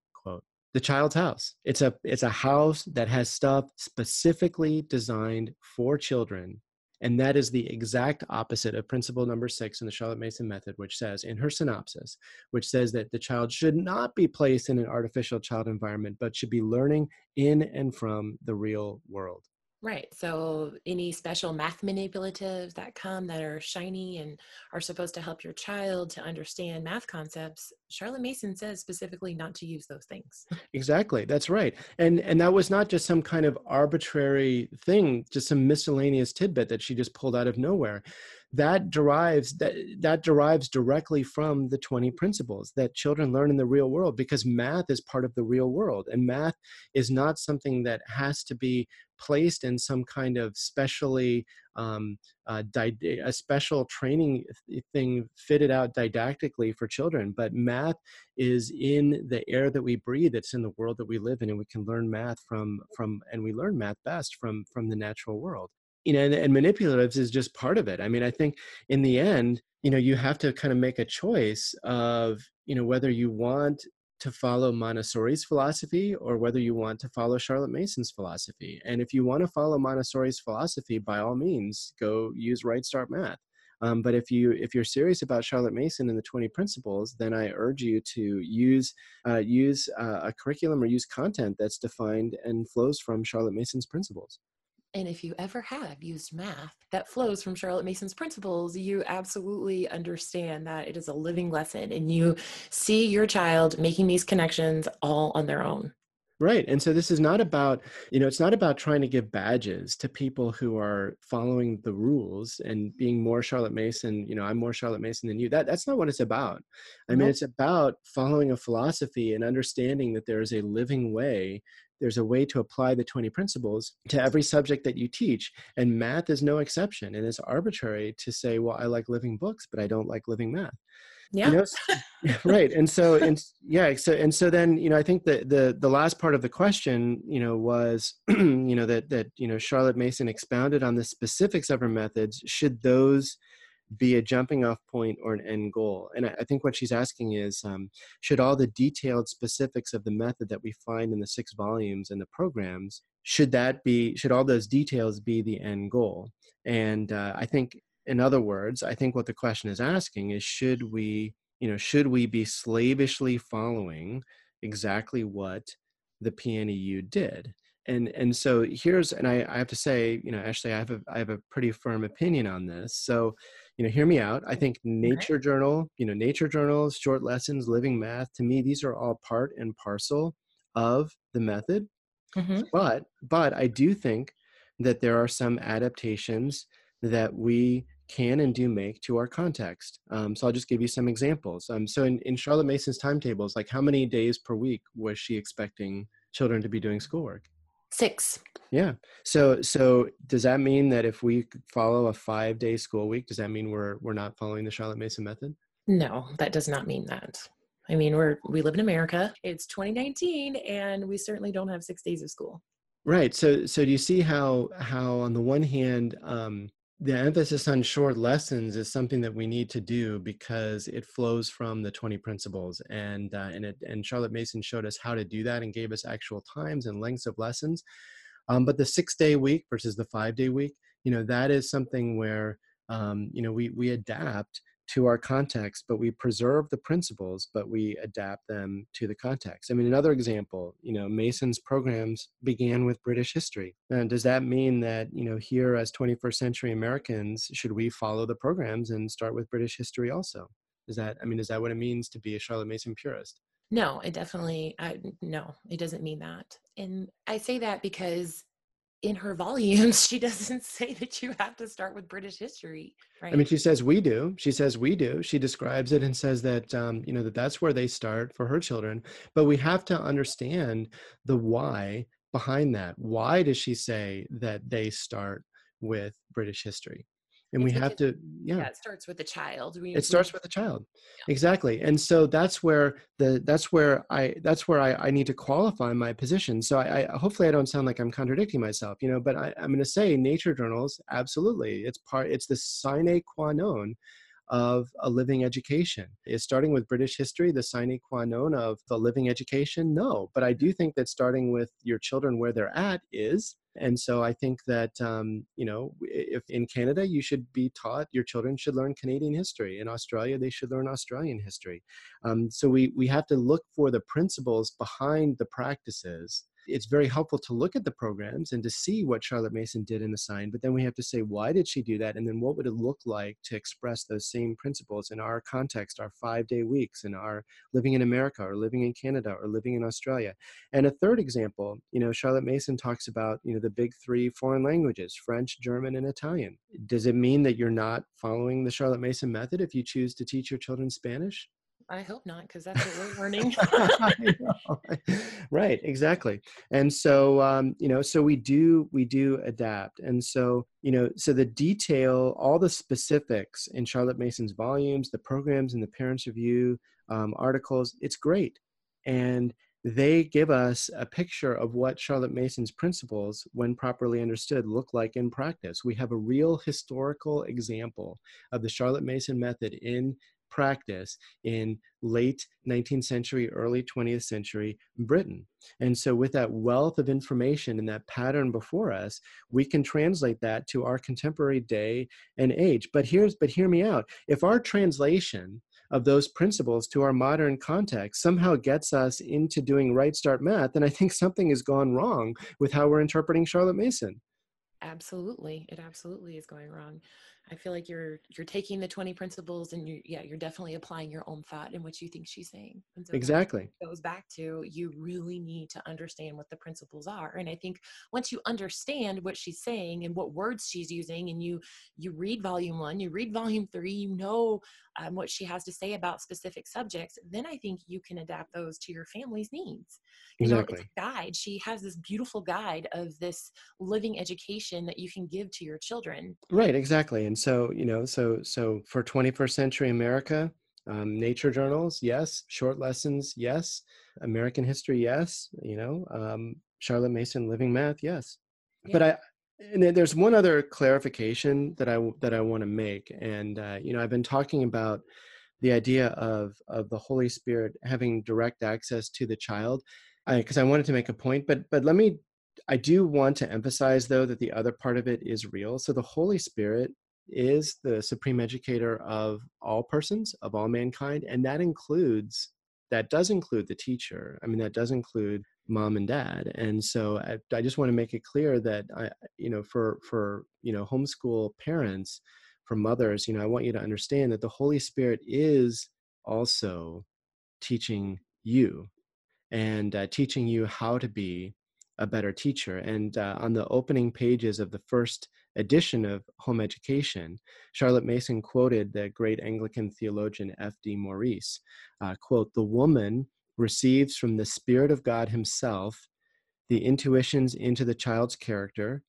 S2: the child's house. It's a it's a house that has stuff specifically designed for children. And that is the exact opposite of principle number six in the Charlotte Mason method, which says in her synopsis, which says that the child should not be placed in an artificial child environment, but should be learning in and from the real world.
S1: Right. So, any special math manipulatives that come that are shiny and are supposed to help your child to understand math concepts, Charlotte Mason says specifically not to use those things.
S2: Exactly. That's right. And and that was not just some kind of arbitrary thing, just some miscellaneous tidbit that she just pulled out of nowhere that derives that that derives directly from the 20 principles that children learn in the real world because math is part of the real world and math is not something that has to be placed in some kind of specially um, uh, a special training thing fitted out didactically for children but math is in the air that we breathe it's in the world that we live in and we can learn math from from and we learn math best from from the natural world you know and, and manipulatives is just part of it i mean i think in the end you know you have to kind of make a choice of you know whether you want to follow Montessori's philosophy or whether you want to follow Charlotte Mason's philosophy. And if you want to follow Montessori's philosophy, by all means, go use Right Start Math. Um, but if you if you're serious about Charlotte Mason and the 20 principles, then I urge you to use uh, use uh, a curriculum or use content that's defined and flows from Charlotte Mason's principles.
S1: And if you ever have used math that flows from Charlotte Mason's principles, you absolutely understand that it is a living lesson and you see your child making these connections all on their own.
S2: Right. And so this is not about, you know, it's not about trying to give badges to people who are following the rules and being more Charlotte Mason, you know, I'm more Charlotte Mason than you. That that's not what it's about. I mean, it's about following a philosophy and understanding that there is a living way there's a way to apply the 20 principles to every subject that you teach and math is no exception and it's arbitrary to say well i like living books but i don't like living math.
S1: Yeah.
S2: you know, [LAUGHS] [LAUGHS] right and so and yeah so and so then you know i think that the the last part of the question you know was [CLEARS THROAT] you know that that you know charlotte mason expounded on the specifics of her methods. Should those be a jumping off point or an end goal. And I, think what she's asking is um, should all the detailed specifics of the method that we find in the six volumes and the programs, should that be, should all those details be the end goal? And uh, I think, in other words, I think what the question is asking is should we, you know, should we be slavishly following exactly what the PNEU did? and and so here's and I, I have to say you know ashley i have a i have a pretty firm opinion on this so you know hear me out i think nature journal you know nature journals short lessons living math to me these are all part and parcel of the method mm-hmm. but but i do think that there are some adaptations that we can and do make to our context. Um, so I'll just give you some examples. Um, so in, in Charlotte Mason's timetables, like how many days per week was she expecting children to be doing schoolwork?
S1: Six.
S2: Yeah. So so does that mean that if we follow a five day school week, does that mean we're we're not following the Charlotte Mason method?
S1: No, that does not mean that. I mean, we're we live in America. It's 2019, and we certainly don't have six days of school.
S2: Right. So so do you see how how on the one hand, um, the emphasis on short lessons is something that we need to do because it flows from the 20 principles and uh, and it and charlotte mason showed us how to do that and gave us actual times and lengths of lessons um, but the six day week versus the five day week you know that is something where um, you know we we adapt to our context, but we preserve the principles, but we adapt them to the context. I mean, another example, you know, Mason's programs began with British history. And does that mean that, you know, here as 21st century Americans, should we follow the programs and start with British history also? Is that, I mean, is that what it means to be a Charlotte Mason purist?
S1: No, it definitely, I, no, it doesn't mean that. And I say that because in her volumes [LAUGHS] she doesn't say that you have to start with british history. Right
S2: i mean she says we do. She says we do. She describes it and says that um, you know that that's where they start for her children. But we have to understand the why behind that. Why does she say that they start with british history and we have to yeah. yeah.
S1: it starts with the child
S2: we, it starts with the child yeah. exactly and so that's where the that's where i that's where i, I need to qualify my position so I, I hopefully i don't sound like i'm contradicting myself you know but I, i'm going to say nature journals absolutely it's part it's the sine qua non of a living education. Is starting with British history the sine qua non of the living education? No, but I mm-hmm. do think that starting with your children where they're at is. And so I think that, um, you know, if in Canada, you should be taught, your children should learn Canadian history. In Australia, they should learn Australian history. Um, so we, we have to look for the principles behind the practices it's very helpful to look at the programs and to see what Charlotte Mason did in the sign, but then we have to say, why did she do that? And then what would it look like to express those same principles in our context, our five day weeks, and our living in America or living in Canada or living in Australia? And a third example, you know, Charlotte Mason talks about, you know, the big three foreign languages, French, German, and Italian. Does it mean that you're not following the Charlotte Mason method if you choose to teach your children Spanish?
S1: I hope not, because that's what we're learning. [LAUGHS]
S2: right, exactly. And so, um, you know, so we do we do adapt, and so you know, so the detail, all the specifics in Charlotte Mason's volumes, the programs and the Parents Review um, articles, it's great, and they give us a picture of what Charlotte Mason's principles, when properly understood, look like in practice. We have a real historical example of the Charlotte Mason method in practice in late 19th century, early 20th century Britain. And so, with that wealth of information and that pattern before us, we can translate that to our contemporary day and age. But here's, but hear me out. If our translation of those principles to our modern context somehow gets us into doing right start math, then I think something has gone wrong with how we're interpreting Charlotte Mason.
S1: Absolutely. It absolutely is going wrong. I feel like you're you're taking the 20 principles and you yeah, you're definitely applying your own thought in what you think she's saying. And
S2: so exactly.
S1: goes back to you really need to understand what the principles are. And I think once you understand what she's saying and what words she's using and you you read volume 1, you read volume 3, you know um, what she has to say about specific subjects, then I think you can adapt those to your family's needs. You
S2: exactly.
S1: know, it's a guide. She has this beautiful guide of this living education that you can give to your children.
S2: Right, exactly. And so, you know, so so for 21st century America, um, nature journals, yes. Short lessons, yes. American history, yes. You know, um, Charlotte Mason living math, yes. Yeah. But I, and there's one other clarification that I that I want to make, and uh, you know, I've been talking about the idea of of the Holy Spirit having direct access to the child, because I, I wanted to make a point. But but let me, I do want to emphasize though that the other part of it is real. So the Holy Spirit is the supreme educator of all persons of all mankind, and that includes that does include the teacher. I mean, that does include mom and dad and so I, I, just want to make it clear that i you know for for you know homeschool parents for mothers you know i want you to understand that the holy spirit is also teaching you and uh, teaching you how to be a better teacher. And uh, on the opening pages of the first edition of home education charlotte mason quoted the great anglican theologian f.d maurice uh, quote the woman receives from the Spirit of God Himself the intuitions into the child's character,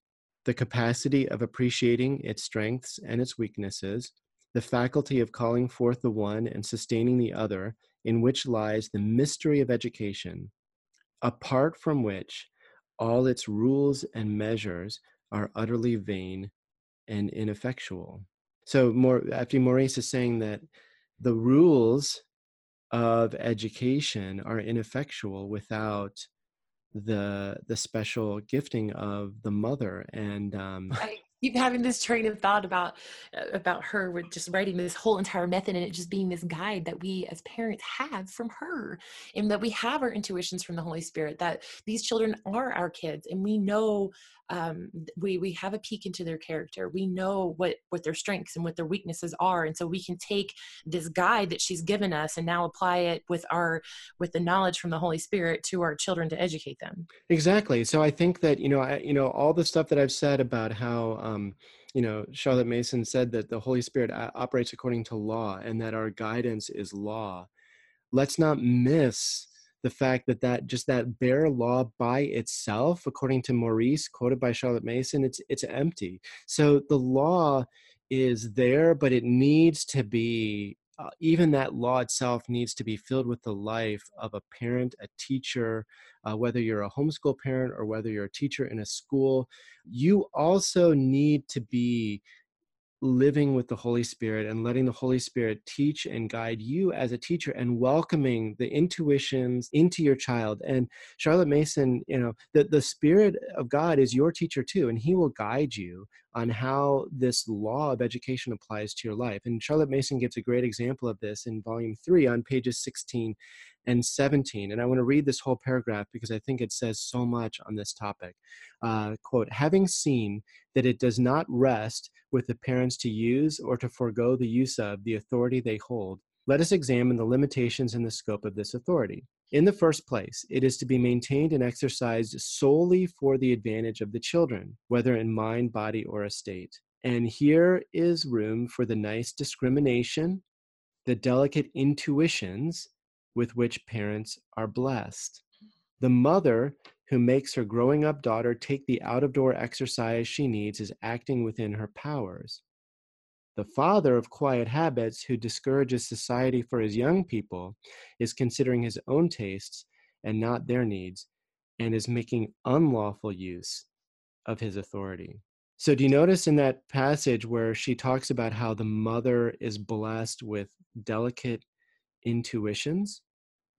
S2: the capacity of appreciating its strengths and its weaknesses, the faculty of calling forth the one and sustaining the other, in which lies the mystery of education, apart from which all its rules and measures are utterly vain and ineffectual. So, more, after Maurice is saying that the rules of education are ineffectual without the the special gifting of the mother and um
S1: I keep having this train of thought about uh, about her with just writing this whole entire method and it just being this guide that we as parents have from her and that we have our intuitions from the holy spirit that these children are our kids and we know um, we we have a peek into their character. We know what what their strengths and what their weaknesses are, and so we can take this guide that she's given us and now apply it with our with the knowledge from the Holy Spirit to our children to educate them.
S2: Exactly. So I think that you know I, you know all the stuff that I've said about how. Um, you know, Charlotte Mason said that the Holy Spirit operates according to law and that our guidance is law. Let's not miss the fact that that just that bare law by itself according to maurice quoted by charlotte mason it's it's empty. So the law is there but it needs to be uh, even that law itself needs to be filled with the life of a parent a teacher uh, whether you're a homeschool parent or whether you're a teacher in a school. You also need to be living with the Holy Spirit and letting the Holy Spirit teach and guide you as a teacher and welcoming the intuitions into your child. And Charlotte Mason, you know, the, the Spirit of God is your teacher too, and He will guide you on how this law of education applies to your life. And Charlotte Mason gives a great example of this in volume three on pages 16 and 17. And I want to read this whole paragraph because I think it says so much on this topic. Uh, quote, having seen that it does not rest with the parents to use or to forego the use of the authority they hold, let us examine the limitations and the scope of this authority. In the first place, it is to be maintained and exercised solely for the advantage of the children, whether in mind, body, or estate. And here is room for the nice discrimination, the delicate intuitions with which parents are blessed. The mother who makes her growing up daughter take the out of door exercise she needs is acting within her powers. The father of quiet habits who discourages society for his young people is considering his own tastes and not their needs and is making unlawful use of his authority. So, do you notice in that passage where she talks about how the mother is blessed with delicate intuitions?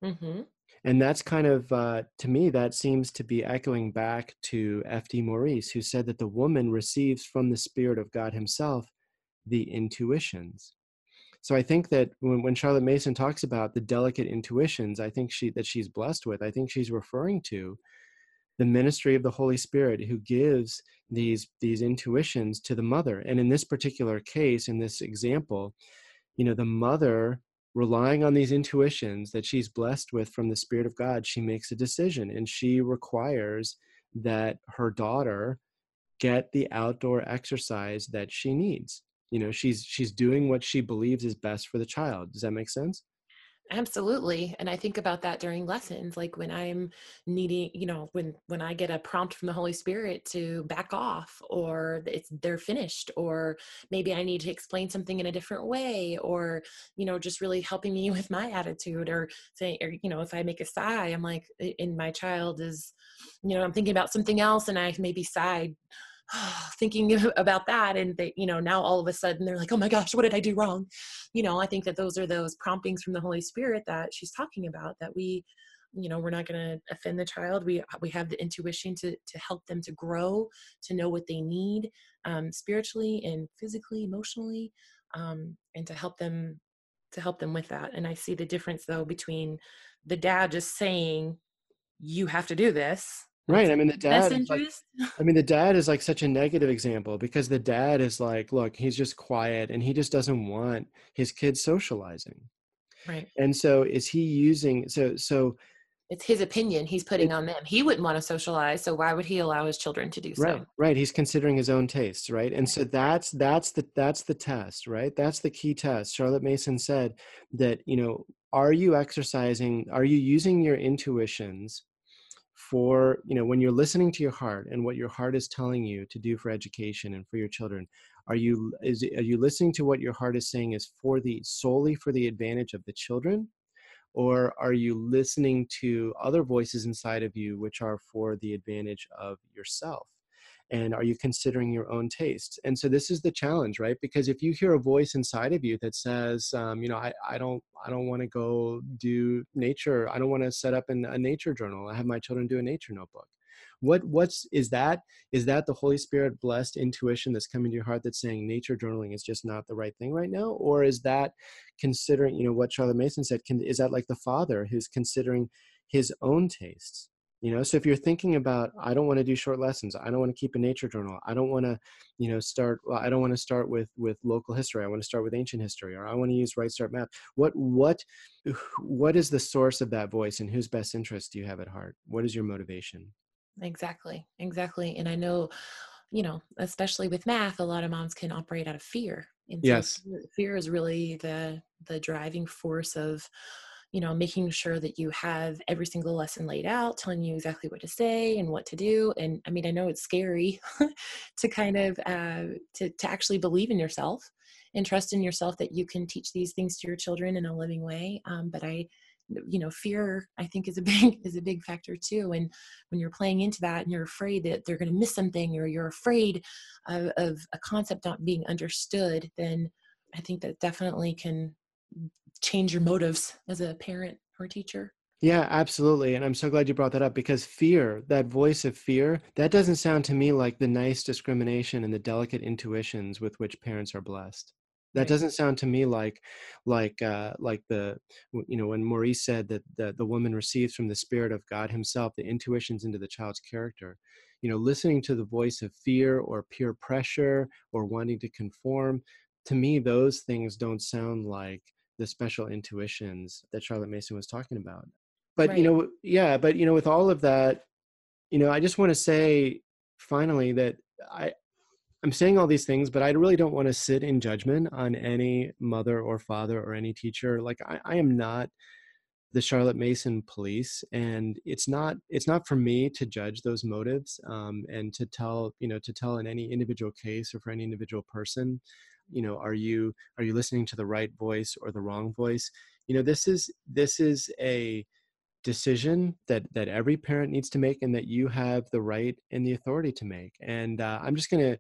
S2: Mm-hmm. And that's kind of, uh, to me, that seems to be echoing back to F.D. Maurice, who said that the woman receives from the Spirit of God Himself the intuitions. So I think that when, when Charlotte Mason talks about the delicate intuitions, I think she that she's blessed with, I think she's referring to the ministry of the Holy Spirit who gives these these intuitions to the mother. And in this particular case, in this example, you know, the mother relying on these intuitions that she's blessed with from the Spirit of God, she makes a decision and she requires that her daughter get the outdoor exercise that she needs. You know, she's she's doing what she believes is best for the child. Does that make sense?
S1: Absolutely and i think about that during lessons like when i'm needing you know when when i get a prompt from the holy spirit to back off or it's they're finished or maybe i need to explain something in a different way or you know just really helping me [LAUGHS] with my attitude or saying or you know if i make a sigh i'm like in my child is you know i'm thinking about something else and i maybe sighed [SIGHS] thinking [LAUGHS] about that and they you know now all of a sudden they're like oh my gosh what did i do wrong? You know i think that those are those promptings from the holy spirit that she's talking about that we you know we're not going to offend the child. We we have the intuition to to help them to grow to know what they need um, spiritually and physically emotionally um, and to help them to help them with that. And i see the difference though between the dad just saying you have to do this
S2: Right. I mean, the dad. Like, [LAUGHS] I mean, the dad is like such a negative example because the dad is like, look, he's just quiet and he just doesn't want his kids socializing.
S1: Right.
S2: And so, is he using so so?
S1: It's his opinion he's putting it, on them. He wouldn't want to socialize, so why would he allow his children to do so?
S2: Right. Right. He's considering his own tastes, right? And so that's that's the that's the test, right? That's the key test. Charlotte Mason said that you know, are you exercising? Are you using your intuitions? For you know when you're listening to your heart and what your heart is telling you to do for education and for your children are you is are you listening to what your heart is saying is for the solely for the advantage of the children? Or are you listening to other voices inside of you which are for the advantage of yourself and are you considering your own tastes? And so this is the challenge right? Because if you hear a voice inside of you that says um, you know I, I don't i don't want to go do nature i don't want to set up an, a nature journal i have my children do a nature notebook. What what's is that is that the holy spirit blessed intuition that's coming to your heart that's saying nature journaling is just not the right thing right now? Or is that considering you know what charlotte mason said can, is that like the father who's considering his own tastes you know so if you're thinking about i don't want to do short lessons i don't want to keep a nature journal i don't want to you know start well, i don't want to start with with local history i want to start with ancient history or i want to use right start math what what what is the source of that voice and whose best interest do you have at heart? What is your motivation?
S1: Exactly exactly and i know you know especially with math a lot of moms can operate out of fear
S2: and yes.
S1: fear, fear is really the the driving force of you know making sure that you have every single lesson laid out telling you exactly what to say and what to do and i mean i know it's scary [LAUGHS] to kind of uh, to, to actually believe in yourself and trust in yourself that you can teach these things to your children in a living way um, but i you know fear i think is a [LAUGHS] big is a big factor too and when you're playing into that and you're afraid that they're going to miss something or you're afraid of, of a concept not being understood then i think that definitely can change your motives as a parent or a teacher.
S2: Yeah, absolutely. And I'm so glad you brought that up because fear, that voice of fear, that doesn't sound to me like the nice discrimination and the delicate intuitions with which parents are blessed. that
S1: Right.
S2: doesn't sound to me like like uh like the you know when maurice said that the, the woman receives from the spirit of god himself the intuitions into the child's character you know listening to the voice of fear or peer pressure or wanting to conform to me those things don't sound like the special intuitions that charlotte mason was talking about. But you know yeah but you know with all of that you know i just want to say finally that i i'm saying all these things but i really don't want to sit in judgment on any mother or father or any teacher. Like i, I am not the charlotte mason police and it's not it's not for me to judge those motives um, and to tell you know to tell in any individual case or for any individual person you know are you are you listening to the right voice or the wrong voice? You know this is this is a decision that that every parent needs to make and that you have the right and the authority to make. And uh, i'm just going to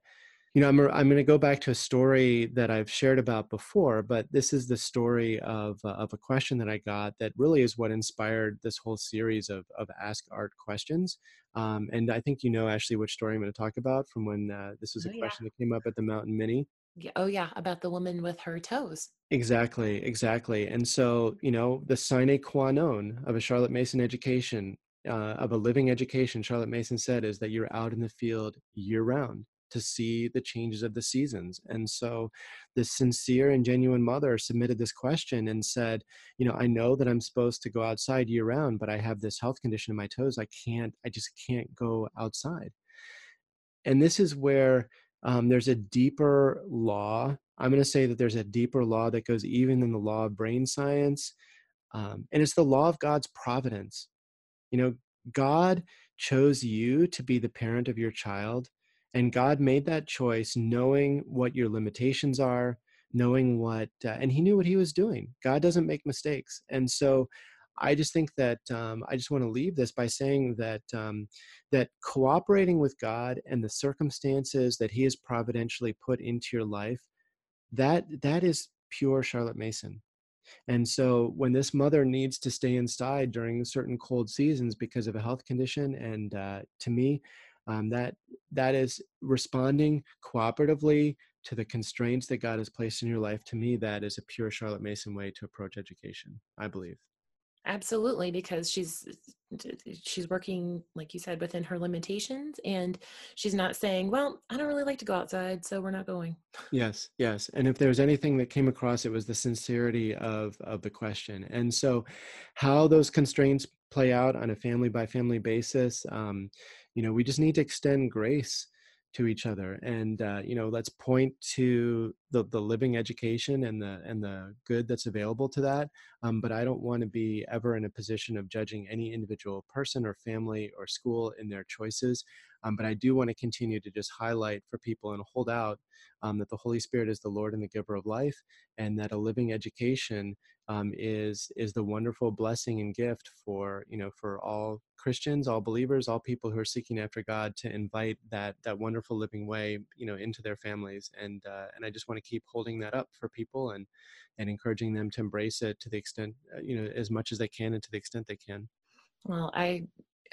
S2: you know i'm, I'm going to go back to a story that i've shared about before but this is the story of uh, of a question that i got that really is what inspired this whole series of of ask art questions. Um, and i think you know ashley which story i'm going to talk about from when uh, this was a
S1: Oh, yeah.
S2: question that came up at the mountain mini.
S1: Yeah, Oh, yeah. About the woman with her toes.
S2: Exactly, exactly. And so, you know, the sine qua non of a Charlotte Mason education, uh, of a living education, Charlotte Mason said, is that you're out in the field year round to see the changes of the seasons. And so, the sincere and genuine mother submitted this question and said, you know, I know that I'm supposed to go outside year round, but I have this health condition in my toes. I can't, I just can't go outside and this is where um, there's a deeper law. I'm going to say that there's a deeper law that goes even in the law of brain science, um, and it's the law of God's providence. You know, God chose you to be the parent of your child, and God made that choice knowing what your limitations are, knowing what, uh, and He knew what He was doing. God doesn't make mistakes, and so. I just think that um, I just want to leave this by saying that um, that cooperating with God and the circumstances that He has providentially put into your life, that that is pure Charlotte Mason. And so when this mother needs to stay inside during certain cold seasons because of a health condition, and uh, to me, um, that that is responding cooperatively to the constraints that God has placed in your life. To me, that is a pure Charlotte Mason way to approach education. I believe.
S1: Absolutely, because she's she's working, like you said, within her limitations, and she's not saying, "Well, I don't really like to go outside, so we're not going."
S2: Yes, yes. And if there's anything that came across, it was the sincerity of of the question. And so, how those constraints play out on a family by family basis, um, you know, we just need to extend grace to each other, and uh, you know, let's point to the the living education and the and the good that's available to that. Um, but I don't want to be ever in a position of judging any individual person or family or school in their choices. Um, but I do want to continue to just highlight for people and hold out um, that the Holy Spirit is the Lord and the giver of life, and that a living education um, is is the wonderful blessing and gift for you know for all Christians, all believers, all people who are seeking after God to invite that that wonderful living way you know into their families, and uh, and I just want to keep holding that up for people and and encouraging them to embrace it to the extent uh, you know as much as they can and to the extent they can.
S1: Well, I,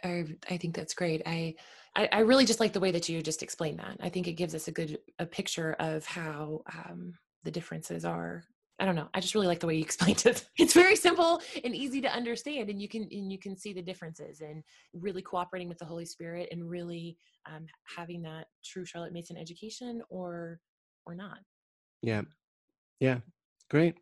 S1: I, I think that's great. I, I, I really just like the way that you just explained that. I think it gives us a good a picture of how um, the differences are. I don't know. I just really like the way you [LAUGHS] explained it. It's very simple and easy to understand, and you can and you can see the differences and really cooperating with the Holy Spirit and really um, having that true Charlotte Mason education or or not.
S2: Yeah, yeah, great.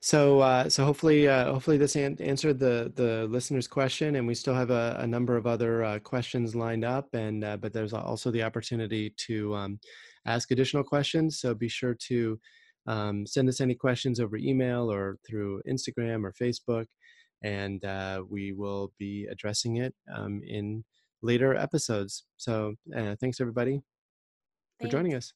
S2: So uh, so hopefully uh, hopefully this an- answered the the listener's question, and we still have a, a number of other uh, questions lined up, and uh, but there's also the opportunity to um, ask additional questions. So be sure to um, send us any questions over email or through Instagram or Facebook, and uh, we will be addressing it um, in later episodes. So uh, thanks everybody for joining us.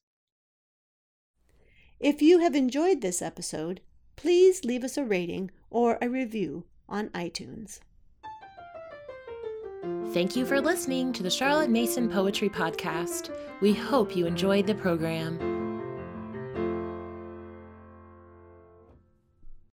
S3: If you have enjoyed this episode, please leave us a rating or a review on iTunes.
S1: Thank you for listening to the Charlotte Mason Poetry Podcast. We hope you enjoyed the program.